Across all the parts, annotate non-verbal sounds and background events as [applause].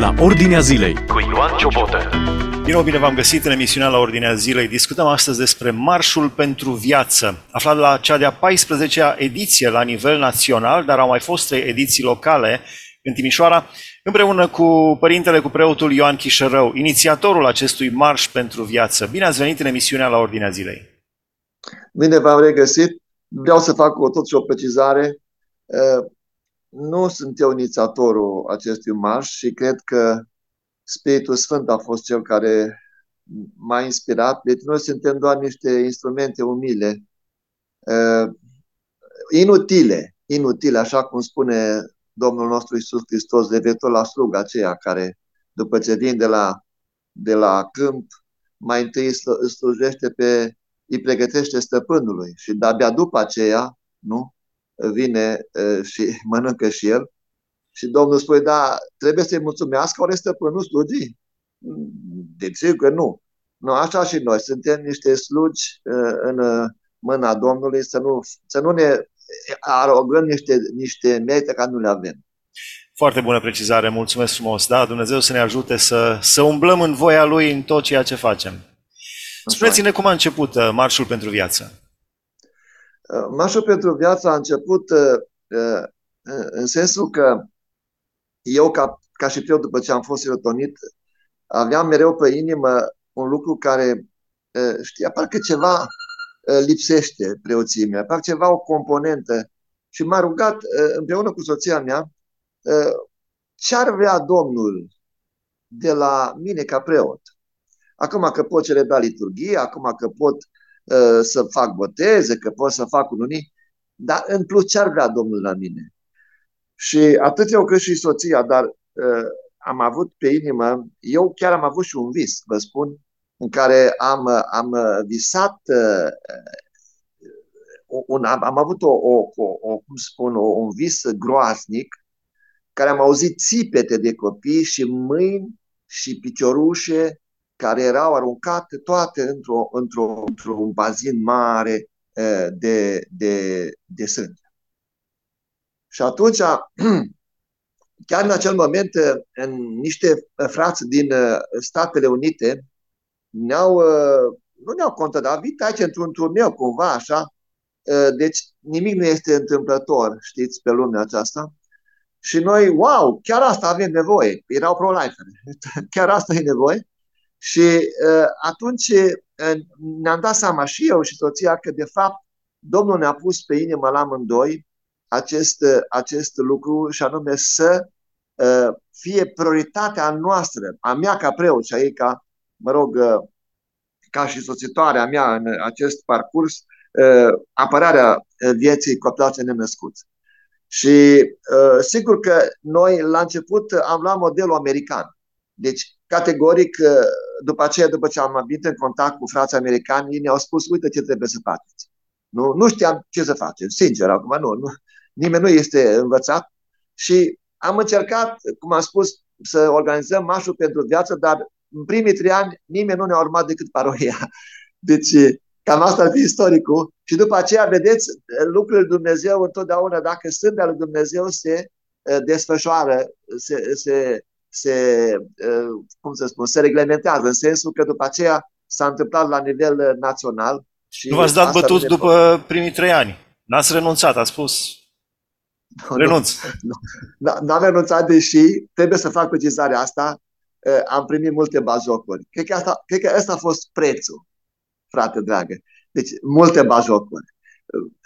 la Ordinea Zilei cu Ioan Ciobotă. Din nou bine v-am găsit în emisiunea la Ordinea Zilei. Discutăm astăzi despre Marșul pentru Viață, aflat la cea de-a 14-a ediție la nivel național, dar au mai fost trei ediții locale în Timișoara, împreună cu părintele, cu preotul Ioan Chișărău, inițiatorul acestui Marș pentru Viață. Bine ați venit în emisiunea la Ordinea Zilei. Bine v-am regăsit. Vreau să fac o, totuși o precizare. Nu sunt eu inițiatorul acestui marș și cred că Spiritul Sfânt a fost cel care m-a inspirat. Deci noi suntem doar niște instrumente umile, inutile, inutile, așa cum spune Domnul nostru Isus Hristos, referitor la sluga aceea care, după ce vin de la, de la câmp, mai întâi slujește pe, îi pregătește stăpânului și de-abia după aceea, nu, vine și [laughs] mănâncă și el. Și Domnul spune, da, trebuie să-i mulțumească ori stăpânul slugii? De ce că nu. Nu, așa și noi, suntem niște slugi în mâna Domnului, să nu, să nu ne arogăm niște, niște merite care nu le avem. Foarte bună precizare, mulțumesc frumos. Da, Dumnezeu să ne ajute să, să umblăm în voia Lui în tot ceea ce facem. Spuneți-ne cum a început Marșul pentru Viață. Marșul pentru Viață a început în sensul că eu, ca, ca și preot, după ce am fost serotonit, aveam mereu pe inimă un lucru care, știa, parcă ceva lipsește preoții mea, parcă ceva o componentă. Și m-a rugat împreună cu soția mea ce ar vrea Domnul de la mine ca preot. Acum că pot celebra liturghie, acum că pot uh, să fac boteze, că pot să fac unii, dar în plus ce ar vrea Domnul la mine? Și atât eu cât și soția, dar uh, am avut pe inimă, eu chiar am avut și un vis, vă spun, în care am, am visat, uh, un, am, am avut o, o, o, o cum spun, o, un vis groaznic, care am auzit țipete de copii și mâini și piciorușe care erau aruncate toate într-o, într-o, într-un bazin mare de, de, de sânge. Și atunci, [clears throat] chiar în acel moment, în niște frați din Statele Unite ne-au, nu ne-au contat, dar vin aici într-un turneu cumva așa, deci nimic nu este întâmplător, știți, pe lumea aceasta. Și noi, wow, chiar asta avem nevoie. Erau pro-life. [laughs] Chiar asta e nevoie. Și uh, atunci uh, ne-am dat seama și eu și soția că, de fapt, Domnul ne-a pus pe inimă la amândoi acest, uh, acest lucru și anume să uh, fie prioritatea noastră, a mea ca preot și a ei ca, mă rog, uh, ca și soțitoarea mea în acest parcurs, uh, apărarea vieții copilaței nenăscuți. Și uh, sigur că noi la început am luat modelul american. Deci, categoric, uh, după aceea, după ce am venit în contact cu frații americani, ei ne-au spus, uite ce trebuie să faceți. Nu, nu știam ce să facem, sincer, acum nu, nu, nimeni nu este învățat și am încercat, cum am spus, să organizăm marșul pentru viață, dar în primii trei ani nimeni nu ne-a urmat decât parohia. [laughs] Deci Cam asta ar fi istoricul. Și după aceea, vedeți, lucrurile lui Dumnezeu întotdeauna, dacă sunt de lui Dumnezeu, se uh, desfășoară, se, se, se, uh, cum să spun, se reglementează, în sensul că după aceea s-a întâmplat la nivel uh, național. Și nu v-ați dat bătut după primii trei ani. N-ați renunțat, a spus renunț. Nu, nu, n-am renunțat, deși trebuie să fac precizarea asta, am primit multe bazocuri. Cred că, asta, cred că asta a fost prețul frate dragă. Deci, multe bajocuri.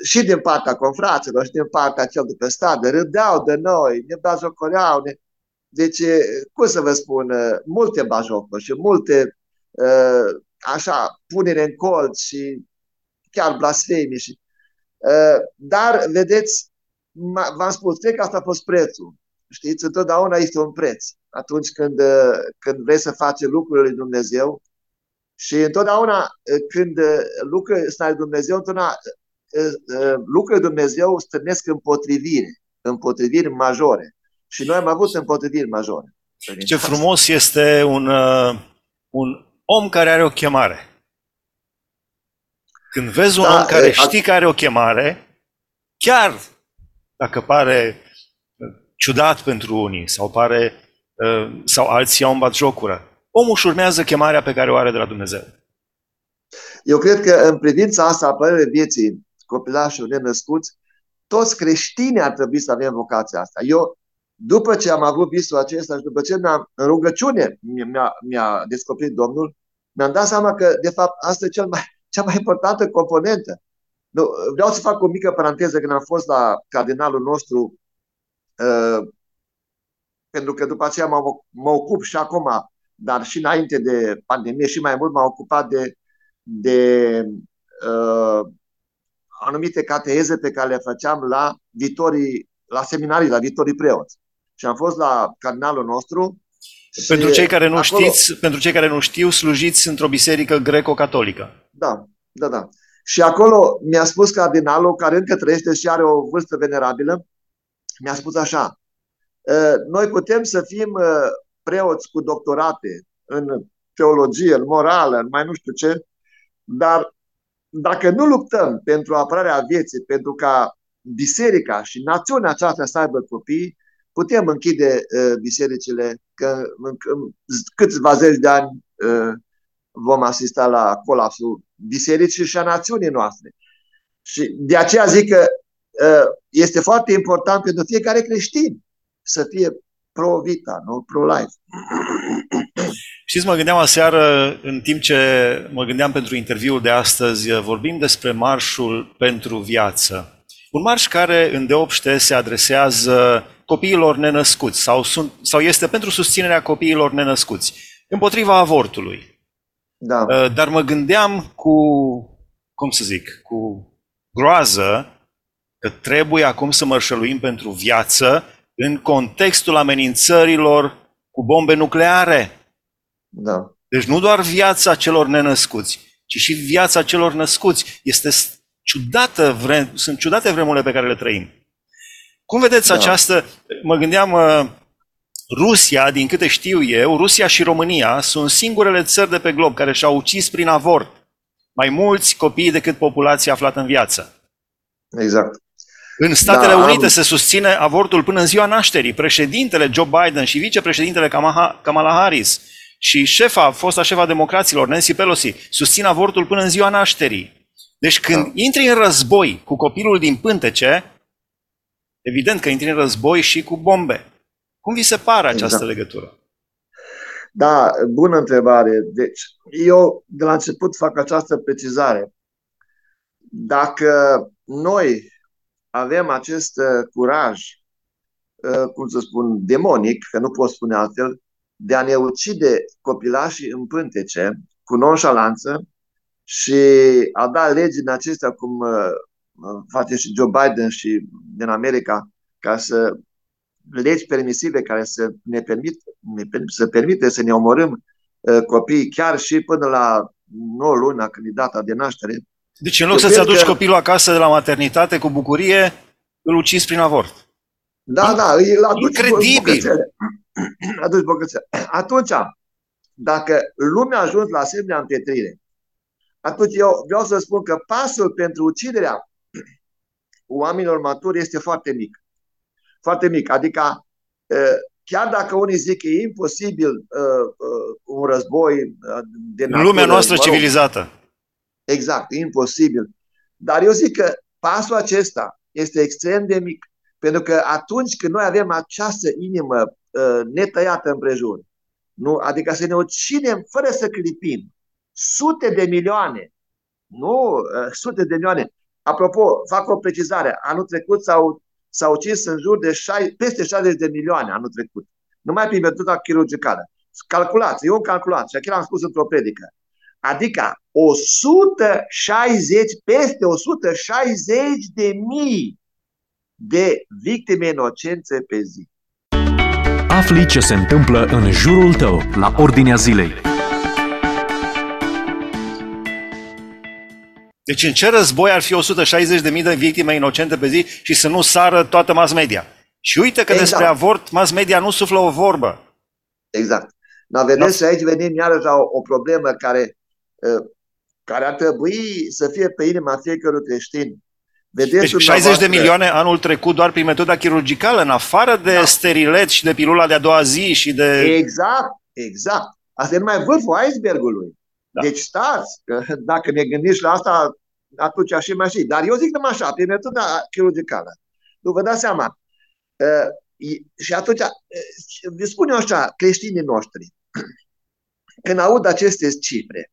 Și din partea confraților, și din partea cel de pe stradă, râdeau de noi, ne bajocoreau. Ne... Deci, cum să vă spun, multe bajocuri și multe, așa, punere în colț și chiar blasfemii. Și... Dar, vedeți, v-am spus, cred că asta a fost prețul. Știți, întotdeauna este un preț. Atunci când, când vrei să faci lucrurile lui Dumnezeu, și întotdeauna când lucră lui Dumnezeu, întotdeauna lucrurile Dumnezeu stârnesc împotrivire, împotriviri majore. Și noi am avut împotriviri majore. Ce frumos este un, un om care are o chemare. Când vezi un da, om care știi că are o chemare, chiar dacă pare ciudat pentru unii sau pare uh, sau alții au în jocură. Omul își urmează chemarea pe care o are de la Dumnezeu. Eu cred că în privința asta, apărării vieții copilașilor nenăscuți, toți creștinii ar trebui să avem vocația asta. Eu, după ce am avut visul acesta și după ce mi-am, în rugăciune mi-a, mi-a descoperit Domnul, mi-am dat seama că, de fapt, asta e cel mai, [laughs] cea mai importantă componentă. Nu, vreau să fac o mică paranteză când am fost la cardinalul nostru, uh, pentru că după aceea mă, mă ocup și acum, dar și înainte de pandemie și mai mult m-am ocupat de, de uh, anumite cateheze pe care le făceam la viitorii, la seminarii, la viitorii preoți. Și am fost la cardinalul nostru. Pentru cei care nu acolo... știți, pentru cei care nu știu, slujiți într-o biserică greco-catolică. Da, da, da. Și acolo mi-a spus cardinalul, care încă trăiește și are o vârstă venerabilă, mi-a spus așa, ă, noi putem să fim ă, preoți cu doctorate în teologie, în morală, în mai nu știu ce, dar dacă nu luptăm pentru apărarea vieții, pentru ca biserica și națiunea aceasta să aibă copii, putem închide uh, bisericile că în, în câțiva zeci de ani uh, vom asista la colapsul bisericii și a națiunii noastre. Și de aceea zic că uh, este foarte important pentru fiecare creștin să fie pro-vita, nu pro-life. [coughs] Știți, mă gândeam aseară, în timp ce mă gândeam pentru interviul de astăzi, vorbim despre Marșul pentru Viață. Un marș care îndeopște se adresează copiilor nenăscuți sau, sunt, sau este pentru susținerea copiilor nenăscuți, împotriva avortului. Da. Uh, dar mă gândeam cu, cum să zic, cu groază că trebuie acum să mărșăluim pentru viață în contextul amenințărilor cu bombe nucleare. Da. Deci nu doar viața celor nenăscuți, ci și viața celor născuți. Este ciudată vrem, sunt ciudate vremurile pe care le trăim. Cum vedeți da. această, mă gândeam, uh, Rusia, din câte știu eu, Rusia și România sunt singurele țări de pe glob care și-au ucis prin avort mai mulți copii decât populația aflată în viață. Exact. În Statele da, Unite am... se susține avortul până în ziua nașterii. Președintele Joe Biden și vicepreședintele Kamala Harris și șefa, fosta șefa democraților, Nancy Pelosi, susțin avortul până în ziua nașterii. Deci când da. intri în război cu copilul din pântece, evident că intri în război și cu bombe. Cum vi se pare această exact. legătură? Da, bună întrebare. Deci, eu de la început fac această precizare. Dacă noi avem acest uh, curaj, uh, cum să spun, demonic, că nu pot spune altfel, de a ne ucide copilașii în pântece, cu nonșalanță, și a da legi în acestea, cum uh, face și Joe Biden și din America, ca să legi permisive care să ne permit, ne, să permite să ne omorâm copiii chiar și până la 9 luna, când e data de naștere, deci în loc să-ți aduci că... copilul acasă de la maternitate cu bucurie, îl ucizi prin avort. Da, da, îl aduci Incredibil! [clears throat] Aduci bogățele. Atunci, dacă lumea a ajuns la asemenea împetrire, atunci eu vreau să spun că pasul pentru uciderea oamenilor maturi este foarte mic. Foarte mic. Adică, chiar dacă unii zic că e imposibil un război de natură, Lumea noastră mă rog, civilizată. Exact, e imposibil. Dar eu zic că pasul acesta este extrem de mic, pentru că atunci când noi avem această inimă uh, netăiată împrejur, nu? adică să ne ucidem fără să clipim, sute de milioane, nu, uh, sute de milioane. Apropo, fac o precizare, anul trecut s-au, s-au ucis în jur de șai, peste 60 de milioane anul trecut, numai prin metoda chirurgicală. Calculați, eu am calculat și chiar am spus într-o predică. Adică 160, peste 160 de mii de victime inocente pe zi. Afli ce se întâmplă în jurul tău, la Ordinea Zilei. Deci în ce război ar fi 160.000 de victime inocente pe zi și să nu sară toată mass media? Și uite că exact. despre avort mass media nu suflă o vorbă. Exact. Dar vedeți, da. aici venim iarăși la o, o problemă care Ă, care ar trebui să fie pe inima fiecărui creștin. Vedeți deci 60 de milioane anul trecut doar prin metoda chirurgicală, în afară de da. sterilet și de pilula de a doua zi și de... Exact, exact. Asta e numai vârful icebergului. Da. Deci stați, că dacă ne gândiți la asta, atunci și mai și. Dar eu zic numai așa, prin metoda chirurgicală. Nu vă dați seama. Uh, și atunci, uh, vă spun eu așa, creștinii noștri, [clears throat] când aud aceste cifre,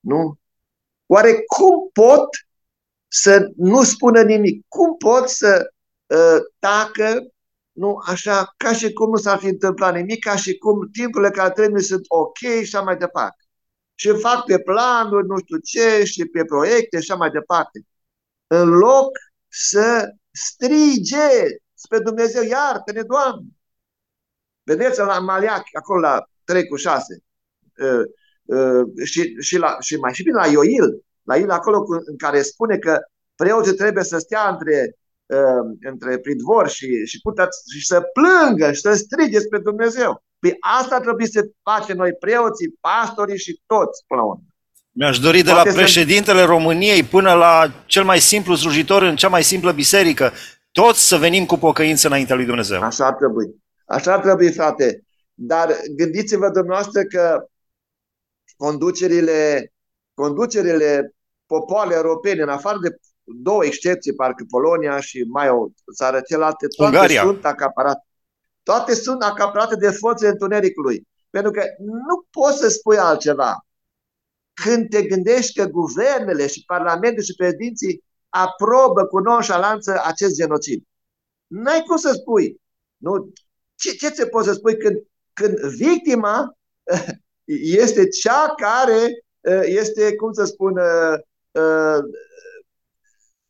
nu? Oare cum pot să nu spună nimic? Cum pot să uh, tacă, nu, așa, ca și cum nu s-ar fi întâmplat nimic, ca și cum timpurile care trebuie sunt ok și așa mai departe. Și fac pe planuri, nu știu ce, și pe proiecte și așa mai departe. În loc să strige spre Dumnezeu, iartă-ne, Doamne! Vedeți la Maliac, acolo la 3 cu 6, uh, uh, și, și, la, și mai și bine la Ioil, la el acolo în care spune că preoții trebuie să stea între, uh, între pridvor și, și, putea, și să plângă și să strige spre Dumnezeu. Păi asta trebuie să facem noi preoții, pastorii și toți până la urmă. Mi-aș dori de Poate la președintele să... României până la cel mai simplu slujitor în cea mai simplă biserică, toți să venim cu pocăință înaintea lui Dumnezeu. Așa ar trebui. Așa ar trebui, frate. Dar gândiți-vă dumneavoastră că conducerile, conducerile popoarele europene, în afară de două excepții, parcă Polonia și mai o țară celelalte, toate Ungaria. sunt acaparate. Toate sunt acaparate de forțele întunericului. Pentru că nu poți să spui altceva. Când te gândești că guvernele și parlamentul și președinții aprobă cu nonșalanță acest genocid. N-ai cum să spui. Nu? Ce, ce ți poți să spui când, când victima [laughs] este cea care este, cum să spun, uh,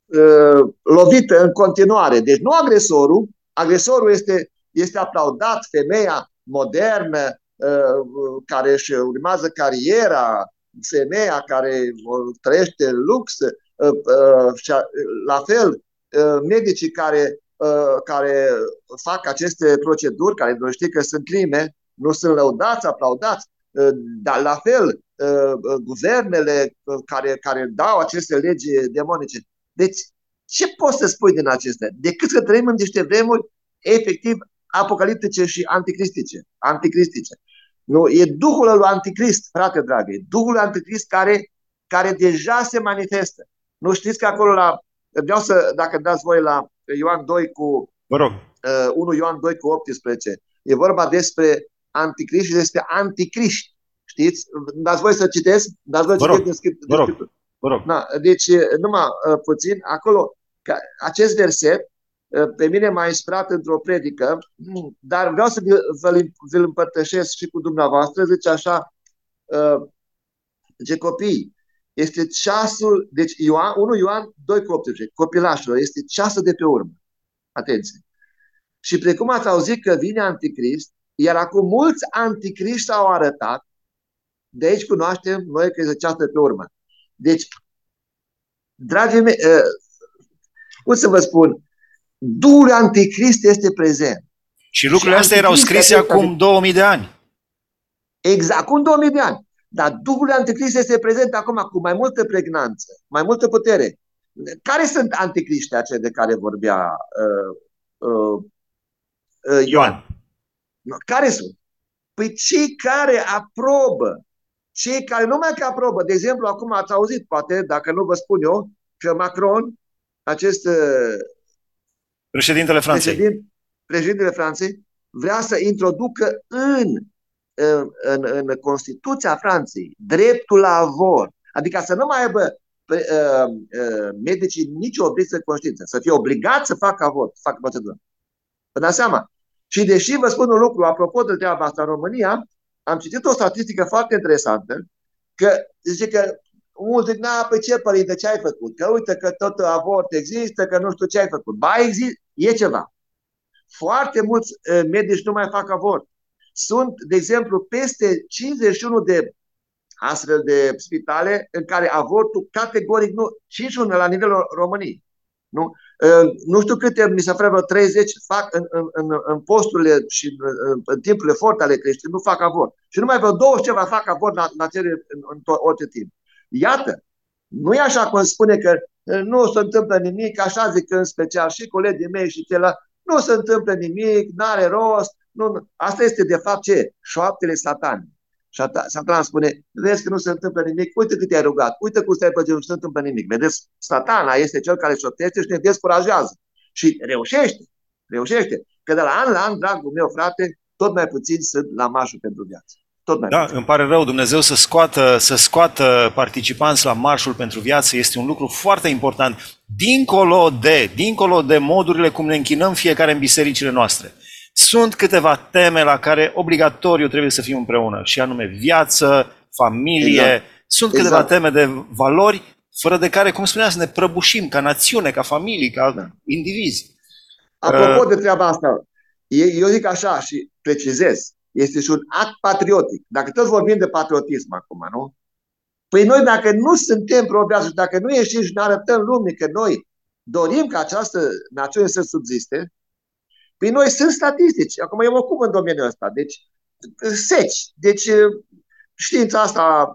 uh, lovită în continuare. Deci nu agresorul, agresorul este, este aplaudat, femeia modernă, uh, care își urmează cariera, femeia care trăiește lux, uh, uh, și la fel uh, medicii care, care fac aceste proceduri, care nu știu că sunt crime, nu sunt lăudați, aplaudați, dar la fel Uh, uh, guvernele uh, care, care dau aceste legi demonice. Deci, ce poți să spui din acestea? Decât să trăim în niște vremuri efectiv apocaliptice și anticristice. anticristice. Nu, e Duhul lui Anticrist, frate dragă, e Duhul lui Anticrist care, care deja se manifestă. Nu știți că acolo la, vreau să, dacă dați voi la Ioan 2 cu, Vă rog. Uh, 1 Ioan 2 cu 18, e vorba despre anticrist și despre anticriști. Știți? Dați voi să citesc? Dați voi să citesc Vă rog. Vă rog. Da, deci, numai uh, puțin, acolo, că acest verset, uh, pe mine m-a inspirat într-o predică, dar vreau să vi-l împărtășesc și cu dumneavoastră. Zice așa, uh, zice copii, este ceasul, deci Ioan, 1 Ioan 2 cu 18, copilașilor, este ceasul de pe urmă. Atenție! Și precum ați auzit că vine anticrist, iar acum mulți anticriști au arătat, de aici cunoaștem noi că este ceasul pe urmă. Deci, dragii mei, uh, cum să vă spun, Duhul Anticrist este prezent. Și lucrurile și astea erau scrise acum 2000 de ani. Exact, acum 2000 de ani. Dar Duhul Anticrist este prezent acum cu mai multă pregnanță, mai multă putere. Care sunt anticriștii aceia de care vorbea uh, uh, uh, Ioan? Care sunt? Păi cei care aprobă cei care nu mai că aprobă, de exemplu, acum ați auzit, poate, dacă nu vă spun eu, că Macron, acest uh, președintele Franței, președin, președintele Franței, vrea să introducă în, în, în, în Constituția Franței dreptul la avort. Adică să nu mai aibă uh, uh, medicii nicio obiecție de conștiință, să fie obligați să facă avort, să facă procedură. Vă dați seama? Și deși vă spun un lucru, apropo de treaba asta în România, am citit o statistică foarte interesantă, că zice că mulți zic, na, pe ce părinte, ce ai făcut? Că uite că tot avort există, că nu știu ce ai făcut. Ba, există, e ceva. Foarte mulți uh, medici nu mai fac avort. Sunt, de exemplu, peste 51 de astfel de spitale în care avortul categoric nu, 51 la nivelul României. Nu? Nu știu câte, mi se vreo 30 fac în, în, în, în posturile și în, în timpurile forte ale creștinilor, nu fac avort. Și numai vreo 20 ceva fac avort la, la cerere în, în tot, orice timp. Iată, Nu e așa cum spune că nu se întâmplă nimic, așa zic în special și colegii mei și celălalt, nu se întâmplă nimic, n-are rost. Nu, asta este de fapt ce? Șoaptele satanii. Satan spune, vezi că nu se întâmplă nimic, uite cât te-ai rugat, uite cum stai pe nu se întâmplă nimic. Vedeți, satana este cel care șoptește și ne descurajează. Și reușește, reușește. Că de la an la an, dragul meu frate, tot mai puțin sunt la marșul pentru viață. Tot mai da, puțin. îmi pare rău, Dumnezeu să scoată, să scoată participanți la marșul pentru viață este un lucru foarte important, dincolo de, dincolo de modurile cum ne închinăm fiecare în bisericile noastre. Sunt câteva teme la care obligatoriu trebuie să fim împreună, și anume viață, familie. Exact. Sunt câteva exact. teme de valori fără de care, cum spunea, să ne prăbușim ca națiune, ca familie, ca da. indivizi. Apropo uh, de treaba asta, eu zic așa și precizez, este și un act patriotic. Dacă tot vorbim de patriotism acum, nu? Păi noi dacă nu suntem probabil și dacă nu ieșim și ne arătăm lumii că noi dorim ca această națiune să subziste, Păi noi sunt statistici. Acum eu mă ocup în domeniul ăsta. Deci, seci. Deci, știința asta,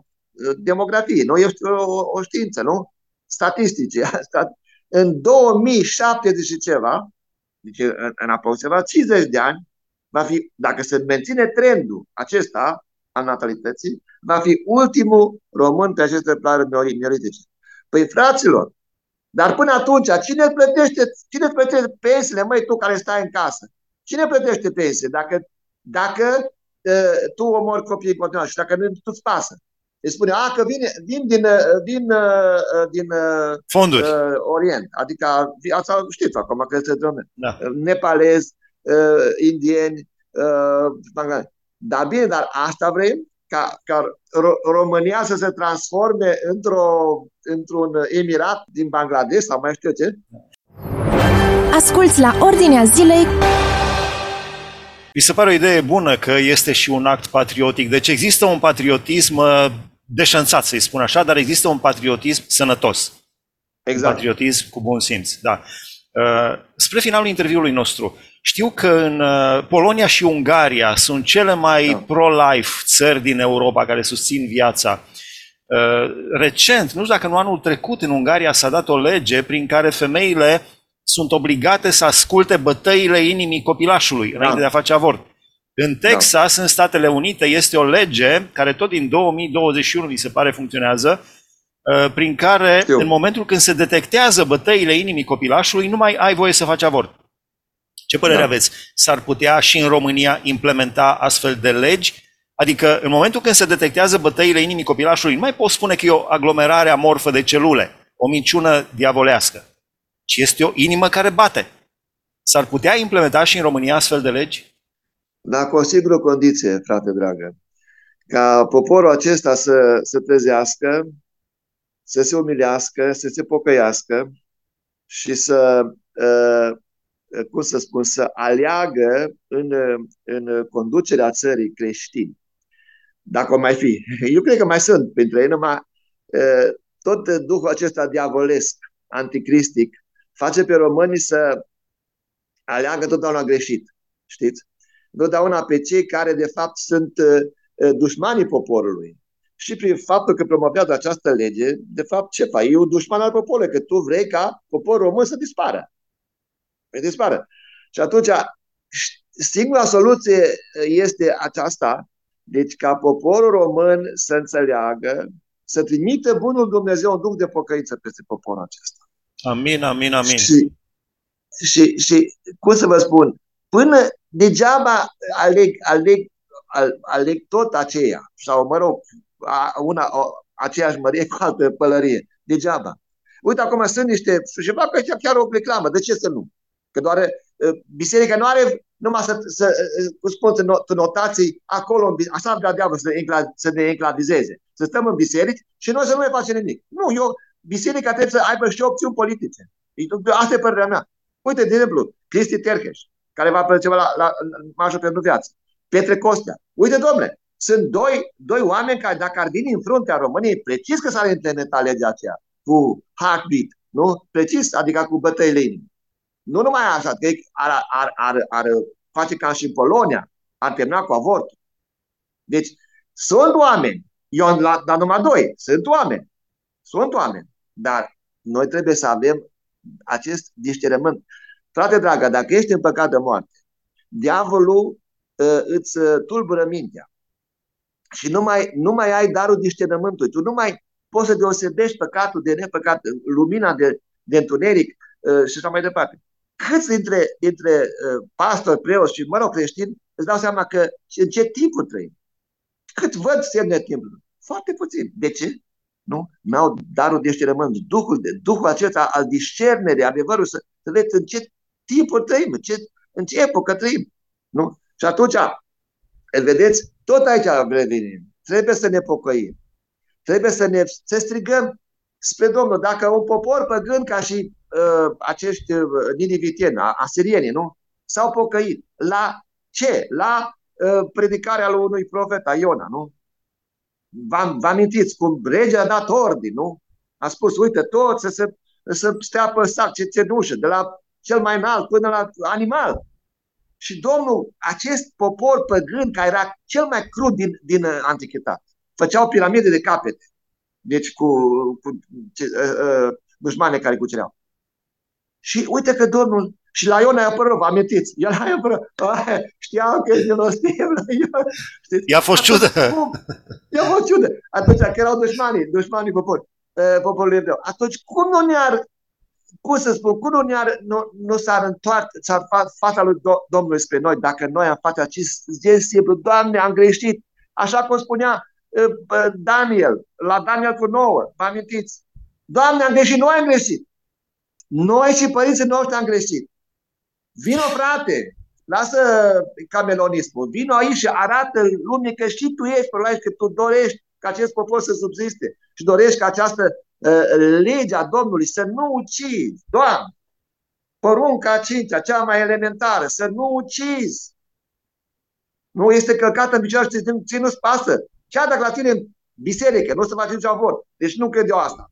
demografie, nu este o, o știință, nu? Statistice. [laughs] Asta, în 2070 și ceva, deci în, în aproximativ 50 de ani, va fi, dacă se menține trendul acesta al natalității, va fi ultimul român pe aceste plare neolitice. Păi, fraților, dar până atunci, cine plătește, cine plătește pensiile, măi, tu care stai în casă? Cine plătește pensie? Dacă, dacă uh, tu omori copiii în continuare și dacă nu tu-ți pasă. Îi spune, a, că vine, vin din, din, din Fonduri. Uh, Orient. Adică, asta știți acum că este domnule. Da. Nepalezi, uh, indieni, uh, dar bine, dar asta vrem? ca, ca România să se transforme într-o, într-un emirat din Bangladesh sau mai știu ce? Asculți la Ordinea Zilei mi se pare o idee bună că este și un act patriotic. Deci există un patriotism uh, deșanțat, să-i spun așa, dar există un patriotism sănătos. Exact. Un patriotism cu bun simț, da. Uh, spre finalul interviului nostru, știu că în uh, Polonia și Ungaria sunt cele mai da. pro-life țări din Europa care susțin viața. Uh, recent, nu știu dacă nu anul trecut, în Ungaria s-a dat o lege prin care femeile sunt obligate să asculte bătăile inimii copilașului da. înainte de a face avort. În da. Texas, da. în Statele Unite, este o lege care tot din 2021, mi se pare, funcționează, uh, prin care, Știu. în momentul când se detectează bătăile inimii copilașului, nu mai ai voie să faci avort. Ce părere da. aveți? S-ar putea și în România implementa astfel de legi? Adică, în momentul când se detectează bătăile inimii copilașului, nu mai poți spune că e o aglomerare amorfă de celule, o minciună diavolească, ci este o inimă care bate. S-ar putea implementa și în România astfel de legi? Da, cu o singură condiție, frate dragă. Ca poporul acesta să se trezească, să se umilească, să se pocăiască și să uh, cum să spun, să aleagă în, în conducerea țării creștini. Dacă o mai fi. Eu cred că mai sunt printre ei, numai tot duhul acesta diavolesc, anticristic, face pe românii să aleagă totdeauna greșit. Știți? Totdeauna pe cei care de fapt sunt dușmanii poporului. Și prin faptul că promovează această lege, de fapt ce faci? E un dușman al poporului, că tu vrei ca poporul român să dispară păi dispară. Și atunci, singura soluție este aceasta, deci ca poporul român să înțeleagă, să trimită bunul Dumnezeu un duc de pocăință peste poporul acesta. Amin, amin, amin. Și, și, și cum să vă spun, până degeaba aleg, aleg, aleg tot aceea, sau mă rog, una, o, aceeași mărie cu altă pălărie, degeaba. Uite, acum sunt niște, și fac chiar o reclamă, de ce să nu? Că doar uh, biserica nu are numai să, să cum spun, să notații acolo, așa vrea diavolul să, ne, să ne enclavizeze. Să stăm în biserici și noi să nu mai facem nimic. Nu, eu, biserica trebuie să aibă și opțiuni politice. Asta e părerea mea. Uite, de exemplu, Cristi Terheș, care va plăcea la, la, la marșul pentru viață. Petre Costea. Uite, domnule, sunt doi, doi oameni care dacă ar veni în fruntea României, precis că s-ar implementa legea aceea, cu heartbeat, nu? Precis, adică cu bătăile inimii. Nu numai așa, că ar, ar, ar, ar face ca și în Polonia, ar termina cu avortul. Deci, sunt oameni, eu am dat numai doi, sunt oameni Sunt oameni, dar noi trebuie să avem acest discernământ. Frate dragă, dacă ești în păcat de moarte, diavolul uh, îți uh, tulbură mintea și nu mai, nu mai ai darul discernământului. Tu nu mai poți să deosebești păcatul de nepăcat, lumina de, de întuneric uh, și așa mai departe. Câți dintre, dintre uh, pastori, preoți și, mă rog, creștini, îți dau seama că în ce timpul trăim? Cât văd semne timpului? Foarte puțin. De ce? Nu? N-au darul discernământ, Duhul, de, Duhul acesta al discernerii, adevărul, să, să vezi în ce timpul trăim, în ce, în ce epocă trăim. Nu? Și atunci, îl vedeți, tot aici revenim. Trebuie să ne pocăim. Trebuie să ne să strigăm spre Domnul. Dacă un popor păgân ca și uh, acești uh, nidivitieni, asirieni, nu? S-au pocăit. La ce? La uh, predicarea lui unui profet, a Iona, nu? Vă amintiți cum regele a dat ordin, nu? A spus, uite, toți să se să stea pe sac, ce țenușă, de la cel mai înalt până la animal. Și Domnul, acest popor păgân, care era cel mai crud din, din uh, antichitate, făceau piramide de capete, deci cu, cu uh, uh, dușmane care cucereau. Și uite că Domnul, și la Iona i-a apărut, vă amintiți, el a apărut, știau că e milostiv [laughs] la Iona. I-a fost ciudă. I-a fost ciudă. Atunci că erau dușmanii, dușmanii popor, uh, poporului evreu. Atunci cum nu ne-ar cum să spun, cum nu, ne-ar, nu, nu s-ar întoarce s-ar fa, fața lui Do- Domnului spre noi dacă noi am face acest gest simplu, Doamne, am greșit. Așa cum spunea uh, Daniel, la Daniel cu nouă, vă amintiți? Doamne, am greșit, noi am greșit. Noi și părinții noștri am greșit. Vino, frate, lasă camelonismul, vino aici și arată lumii că și tu ești pe că tu dorești ca acest popor să subziste și dorești ca această Uh, legea Domnului, să nu ucizi, Doamne, porunca cincea, cea mai elementară, să nu ucizi. Nu este călcată în picioare și ți nu-ți pasă. Chiar dacă la tine în biserică nu se face nicio avort. Deci nu cred eu asta.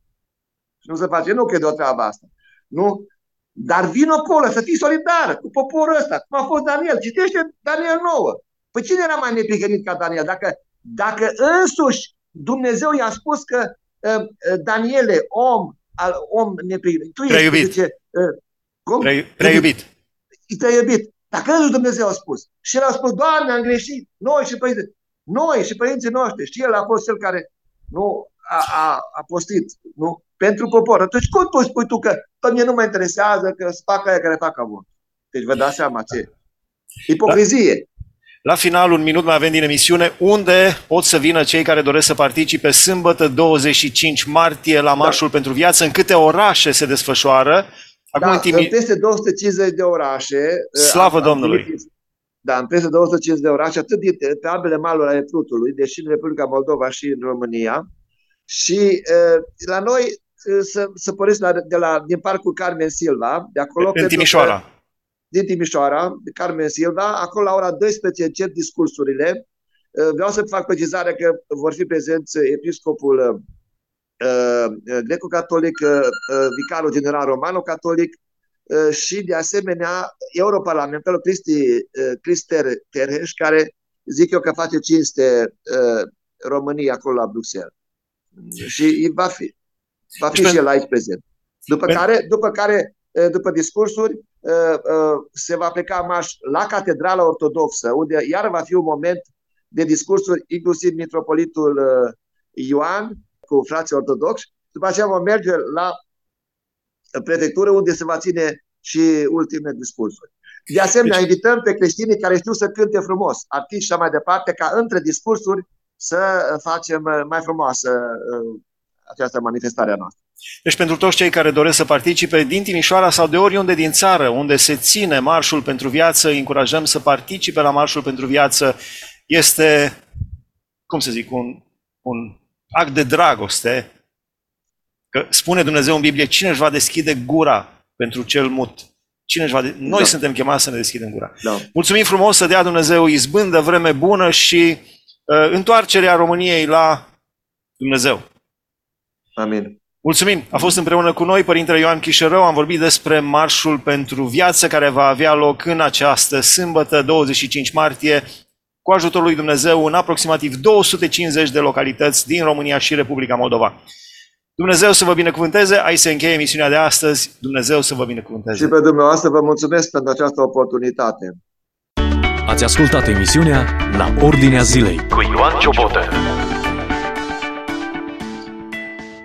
Și nu se face, nu cred eu treaba asta. Nu? Dar vin acolo să fii solidară cu poporul ăsta, cum a fost Daniel. Citește Daniel 9. Păi cine era mai neprihănit ca Daniel? Dacă, dacă însuși Dumnezeu i-a spus că Ă, ă, Daniele, om, al, om neprihănit. Tu ești, iubit. Zice, ă, cum? Prea, prea iubit. Prea iubit. Dacă însuși Dumnezeu a spus. Și el a spus, Doamne, am greșit. Noi și părinții, noi și părinții noștri. Și el a fost cel care nu a, a, a postit nu? pentru popor. Atunci cum poți spui tu că pe mine nu mă interesează că să facă aia care fac avut? Deci vă dați seama ce ipocrizie. La final, un minut mai avem din emisiune, unde pot să vină cei care doresc să participe sâmbătă 25 martie la da. Marșul da. pentru Viață, în câte orașe se desfășoară. Acum da, în timi... peste 250 de orașe. Uh, Slavă a, Domnului! Da, în peste 250 de orașe, atât din, pe ambele maluri ale Prutului, deși în Republica Moldova și în România. Și uh, la noi uh, să, să pornesc la, de la, din Parcul Carmen Silva, de acolo. În Timișoara. Că, din Timișoara, de Carmen Silva. Acolo la ora 12 încep discursurile. Uh, vreau să fac precizarea că vor fi prezenți episcopul uh, uh, greco-catolic, vicarul general romano-catolic și de asemenea europarlamentarul Cristi, Crister Terheș, care zic eu că face cinste România acolo la Bruxelles. Și va fi, va fi și el aici prezent. După care, după care după discursuri, se va pleca marș la Catedrala Ortodoxă, unde iar va fi un moment de discursuri, inclusiv mitropolitul Ioan cu frații ortodoxi. După aceea vom merge la prefectură, unde se va ține și ultime discursuri. De asemenea, deci... invităm pe creștinii care știu să cânte frumos, artiști și așa mai departe, ca între discursuri să facem mai frumoasă această manifestare a noastră. Deci pentru toți cei care doresc să participe din Timișoara sau de oriunde din țară, unde se ține Marșul pentru Viață, încurajăm să participe la Marșul pentru Viață. Este, cum să zic, un, un act de dragoste. Că spune Dumnezeu în Biblie, cine își va deschide gura pentru cel mut? Cine își va de... Noi da. suntem chemați să ne deschidem gura. Da. Mulțumim frumos să dea Dumnezeu izbândă, vreme bună și uh, întoarcerea României la Dumnezeu. Amin. Mulțumim! A fost împreună cu noi Părintele Ioan Chișerău, am vorbit despre Marșul pentru Viață care va avea loc în această sâmbătă, 25 martie, cu ajutorul lui Dumnezeu în aproximativ 250 de localități din România și Republica Moldova. Dumnezeu să vă binecuvânteze. Aici se încheie emisiunea de astăzi. Dumnezeu să vă binecuvânteze. Și pe dumneavoastră vă mulțumesc pentru această oportunitate. Ați ascultat emisiunea La Ordinea Zilei cu Ioan Ciobotă.